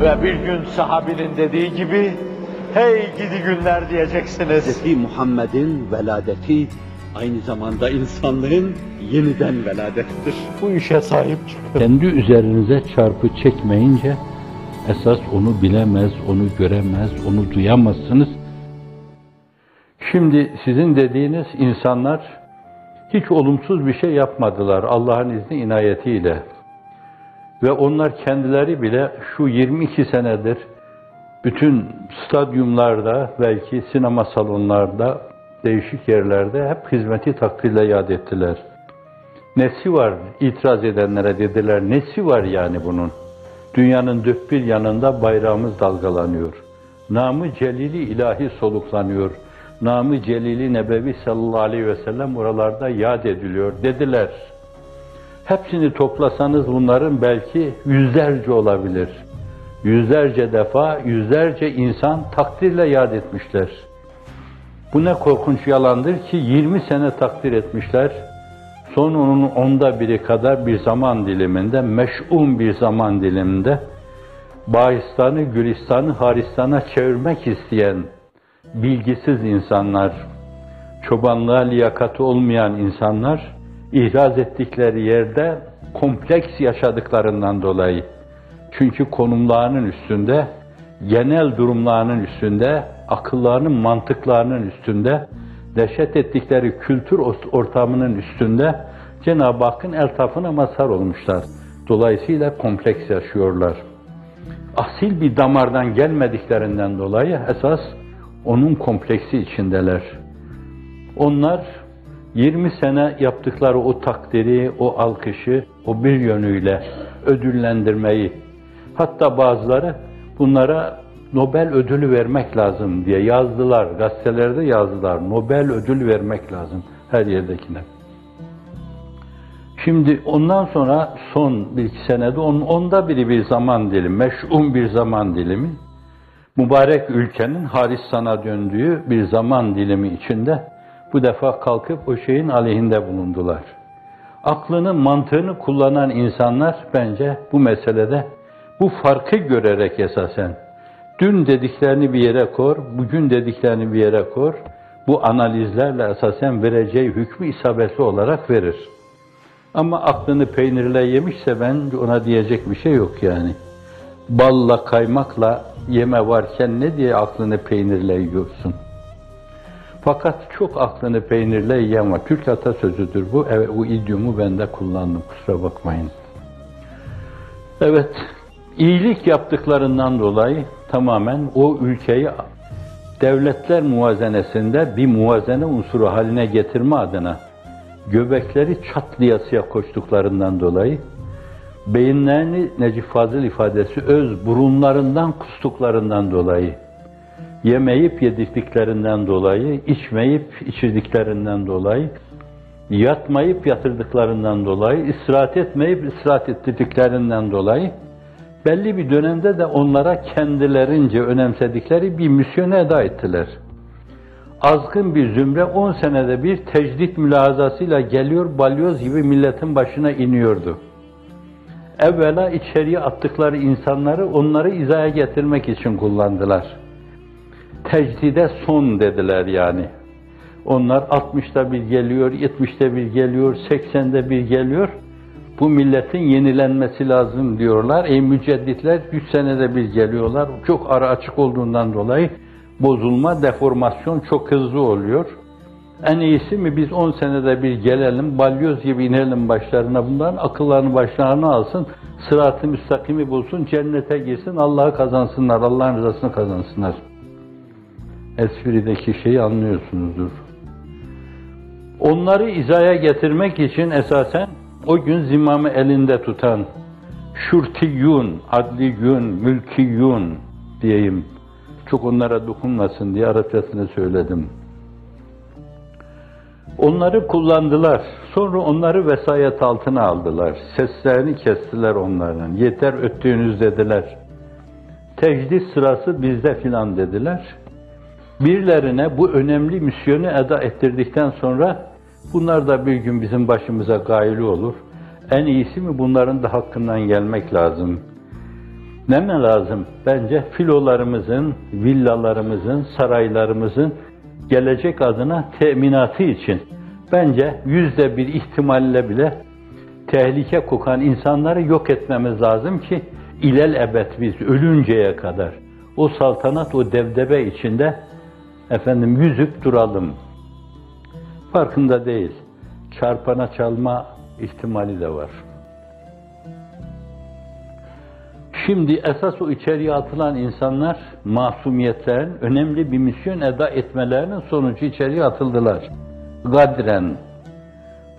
Ve bir gün sahabinin dediği gibi, hey gidi günler diyeceksiniz. Hz. Muhammed'in veladeti aynı zamanda insanlığın yeniden veladettir. Bu işe sahip çıkın. Kendi üzerinize çarpı çekmeyince esas onu bilemez, onu göremez, onu duyamazsınız. Şimdi sizin dediğiniz insanlar hiç olumsuz bir şey yapmadılar Allah'ın izni inayetiyle. Ve onlar kendileri bile şu 22 senedir bütün stadyumlarda, belki sinema salonlarda, değişik yerlerde hep hizmeti takdirle yad ettiler. Nesi var itiraz edenlere dediler, nesi var yani bunun? Dünyanın dört bir yanında bayrağımız dalgalanıyor. Namı celili ilahi soluklanıyor. Namı celili nebevi sallallahu aleyhi ve sellem oralarda yad ediliyor dediler. Hepsini toplasanız bunların belki yüzlerce olabilir. Yüzlerce defa, yüzlerce insan takdirle yad etmişler. Bu ne korkunç yalandır ki 20 sene takdir etmişler. Son onun onda biri kadar bir zaman diliminde, meş'um bir zaman diliminde, Bağistan'ı, Gülistan'ı, Haristan'a çevirmek isteyen bilgisiz insanlar, çobanlığa liyakati olmayan insanlar, ihraz ettikleri yerde kompleks yaşadıklarından dolayı, çünkü konumlarının üstünde, genel durumlarının üstünde, akıllarının, mantıklarının üstünde, dehşet ettikleri kültür ortamının üstünde Cenab-ı Hakk'ın eltafına mazhar olmuşlar. Dolayısıyla kompleks yaşıyorlar. Asil bir damardan gelmediklerinden dolayı esas onun kompleksi içindeler. Onlar 20 sene yaptıkları o takdiri, o alkışı, o bir yönüyle ödüllendirmeyi, hatta bazıları bunlara Nobel ödülü vermek lazım diye yazdılar, gazetelerde yazdılar. Nobel ödül vermek lazım her yerdekine. Şimdi ondan sonra son bir iki senede on, onda biri bir zaman dilimi, meş'um bir zaman dilimi, mübarek ülkenin Haristan'a döndüğü bir zaman dilimi içinde bu defa kalkıp o şeyin aleyhinde bulundular. Aklını, mantığını kullanan insanlar bence bu meselede bu farkı görerek esasen dün dediklerini bir yere kor, bugün dediklerini bir yere kor, bu analizlerle esasen vereceği hükmü isabetli olarak verir. Ama aklını peynirle yemişse ben ona diyecek bir şey yok yani. Balla, kaymakla yeme varken ne diye aklını peynirle yiyorsun? Fakat çok aklını peynirle yiyen var. Türk atasözüdür bu. Evet, bu idiomu ben de kullandım. Kusura bakmayın. Evet, iyilik yaptıklarından dolayı tamamen o ülkeyi devletler muvazenesinde bir muvazene unsuru haline getirme adına göbekleri çatlayasıya koştuklarından dolayı beyinlerini Necip Fazıl ifadesi öz burunlarından kustuklarından dolayı yemeyip yedikliklerinden dolayı, içmeyip içirdiklerinden dolayı, yatmayıp yatırdıklarından dolayı, istirahat etmeyip istirahat ettirdiklerinden dolayı belli bir dönemde de onlara kendilerince önemsedikleri bir misyonu eda ettiler. Azgın bir zümre 10 senede bir tecdit mülazasıyla geliyor, balyoz gibi milletin başına iniyordu. Evvela içeriye attıkları insanları onları izaya getirmek için kullandılar. Tecdide son dediler yani. Onlar 60'da bir geliyor, 70'te bir geliyor, 80'de bir geliyor bu milletin yenilenmesi lazım diyorlar. Ey mücedditler 3 senede bir geliyorlar. Çok ara açık olduğundan dolayı bozulma, deformasyon çok hızlı oluyor. En iyisi mi biz 10 senede bir gelelim, balyoz gibi inelim başlarına bunların, akıllarını başlarına alsın, sırat-ı müstakimi bulsun, cennete girsin, Allah'ı kazansınlar, Allah'ın rızasını kazansınlar. Esprideki şeyi anlıyorsunuzdur. Onları izaya getirmek için esasen o gün zimamı elinde tutan şurtiyun, adliyun, mülkiyun diyeyim. Çok onlara dokunmasın diye Arapçasını söyledim. Onları kullandılar. Sonra onları vesayet altına aldılar. Seslerini kestiler onların. Yeter öttüğünüz dediler. Tecdit sırası bizde filan dediler. Birilerine bu önemli misyonu eda ettirdikten sonra Bunlar da bir gün bizim başımıza gayrı olur. En iyisi mi bunların da hakkından gelmek lazım. Ne mi lazım? Bence filolarımızın, villalarımızın, saraylarımızın gelecek adına teminatı için bence yüzde bir ihtimalle bile tehlike kokan insanları yok etmemiz lazım ki ilel ebed biz ölünceye kadar o saltanat, o devdebe içinde efendim yüzüp duralım. Farkında değil. Çarpana çalma ihtimali de var. Şimdi esas o içeriye atılan insanlar masumiyetlerin önemli bir misyon eda etmelerinin sonucu içeriye atıldılar. Gadren,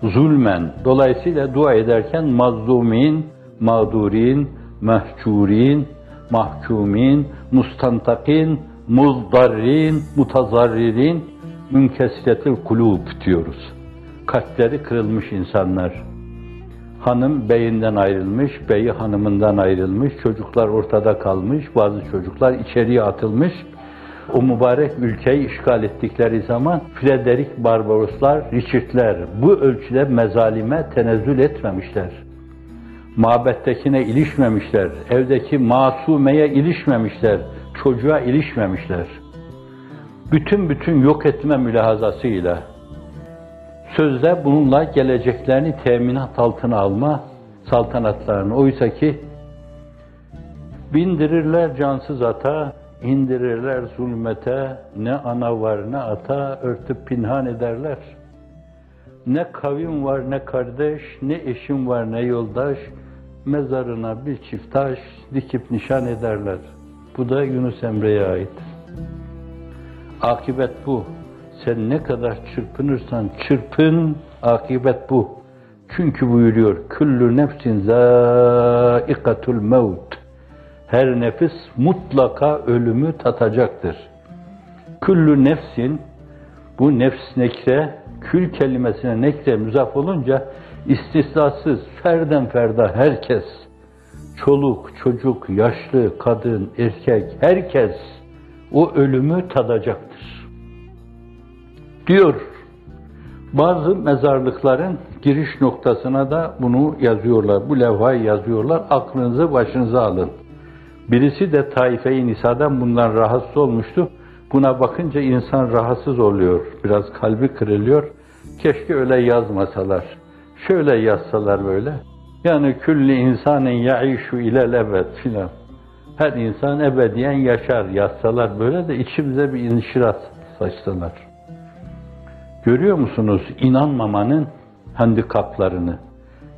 zulmen, dolayısıyla dua ederken mazlumin, mağdurin, mehcurin, mahkumin, mustantakin, muzdarrin, mutazarririn, münkesiretil kulub diyoruz. Kalpleri kırılmış insanlar. Hanım beyinden ayrılmış, beyi hanımından ayrılmış, çocuklar ortada kalmış, bazı çocuklar içeriye atılmış. O mübarek ülkeyi işgal ettikleri zaman Frederick Barbaroslar, Richard'ler bu ölçüde mezalime tenezzül etmemişler. Mabettekine ilişmemişler, evdeki masumeye ilişmemişler, çocuğa ilişmemişler. Bütün bütün yok etme mülahazasıyla, sözde bununla geleceklerini teminat altına alma saltanatlarını. Oysa ki bindirirler cansız ata, indirirler zulmete, ne ana var ne ata örtüp pinhan ederler. Ne kavim var ne kardeş, ne eşim var ne yoldaş, mezarına bir çift taş dikip nişan ederler. Bu da Yunus Emre'ye ait. Akibet bu. Sen ne kadar çırpınırsan çırpın, akibet bu. Çünkü buyuruyor, küllü nefsin zâikatul mevt. Her nefis mutlaka ölümü tatacaktır. Küllü nefsin, bu nefs nekre, kül kelimesine nekre müzaf olunca istisnasız, ferden ferda herkes, çoluk, çocuk, yaşlı, kadın, erkek, herkes o ölümü tadacaktır diyor. Bazı mezarlıkların giriş noktasına da bunu yazıyorlar. Bu levhayı yazıyorlar. Aklınızı başınıza alın. Birisi de Taife-i Nisa'dan bundan rahatsız olmuştu. Buna bakınca insan rahatsız oluyor. Biraz kalbi kırılıyor. Keşke öyle yazmasalar. Şöyle yazsalar böyle. Yani külli insanın yaişu ilel ebed filan. Her insan ebediyen yaşar yazsalar böyle de içimize bir inşirat saçsalar. Görüyor musunuz inanmamanın handikaplarını?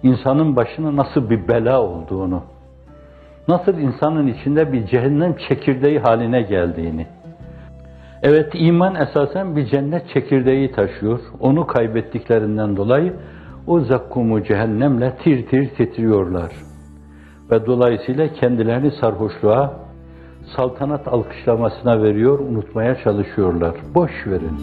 İnsanın başına nasıl bir bela olduğunu? Nasıl insanın içinde bir cehennem çekirdeği haline geldiğini? Evet iman esasen bir cennet çekirdeği taşıyor. Onu kaybettiklerinden dolayı o zakkumu cehennemle tir tir titriyorlar. Ve dolayısıyla kendilerini sarhoşluğa, saltanat alkışlamasına veriyor, unutmaya çalışıyorlar. Boş verin.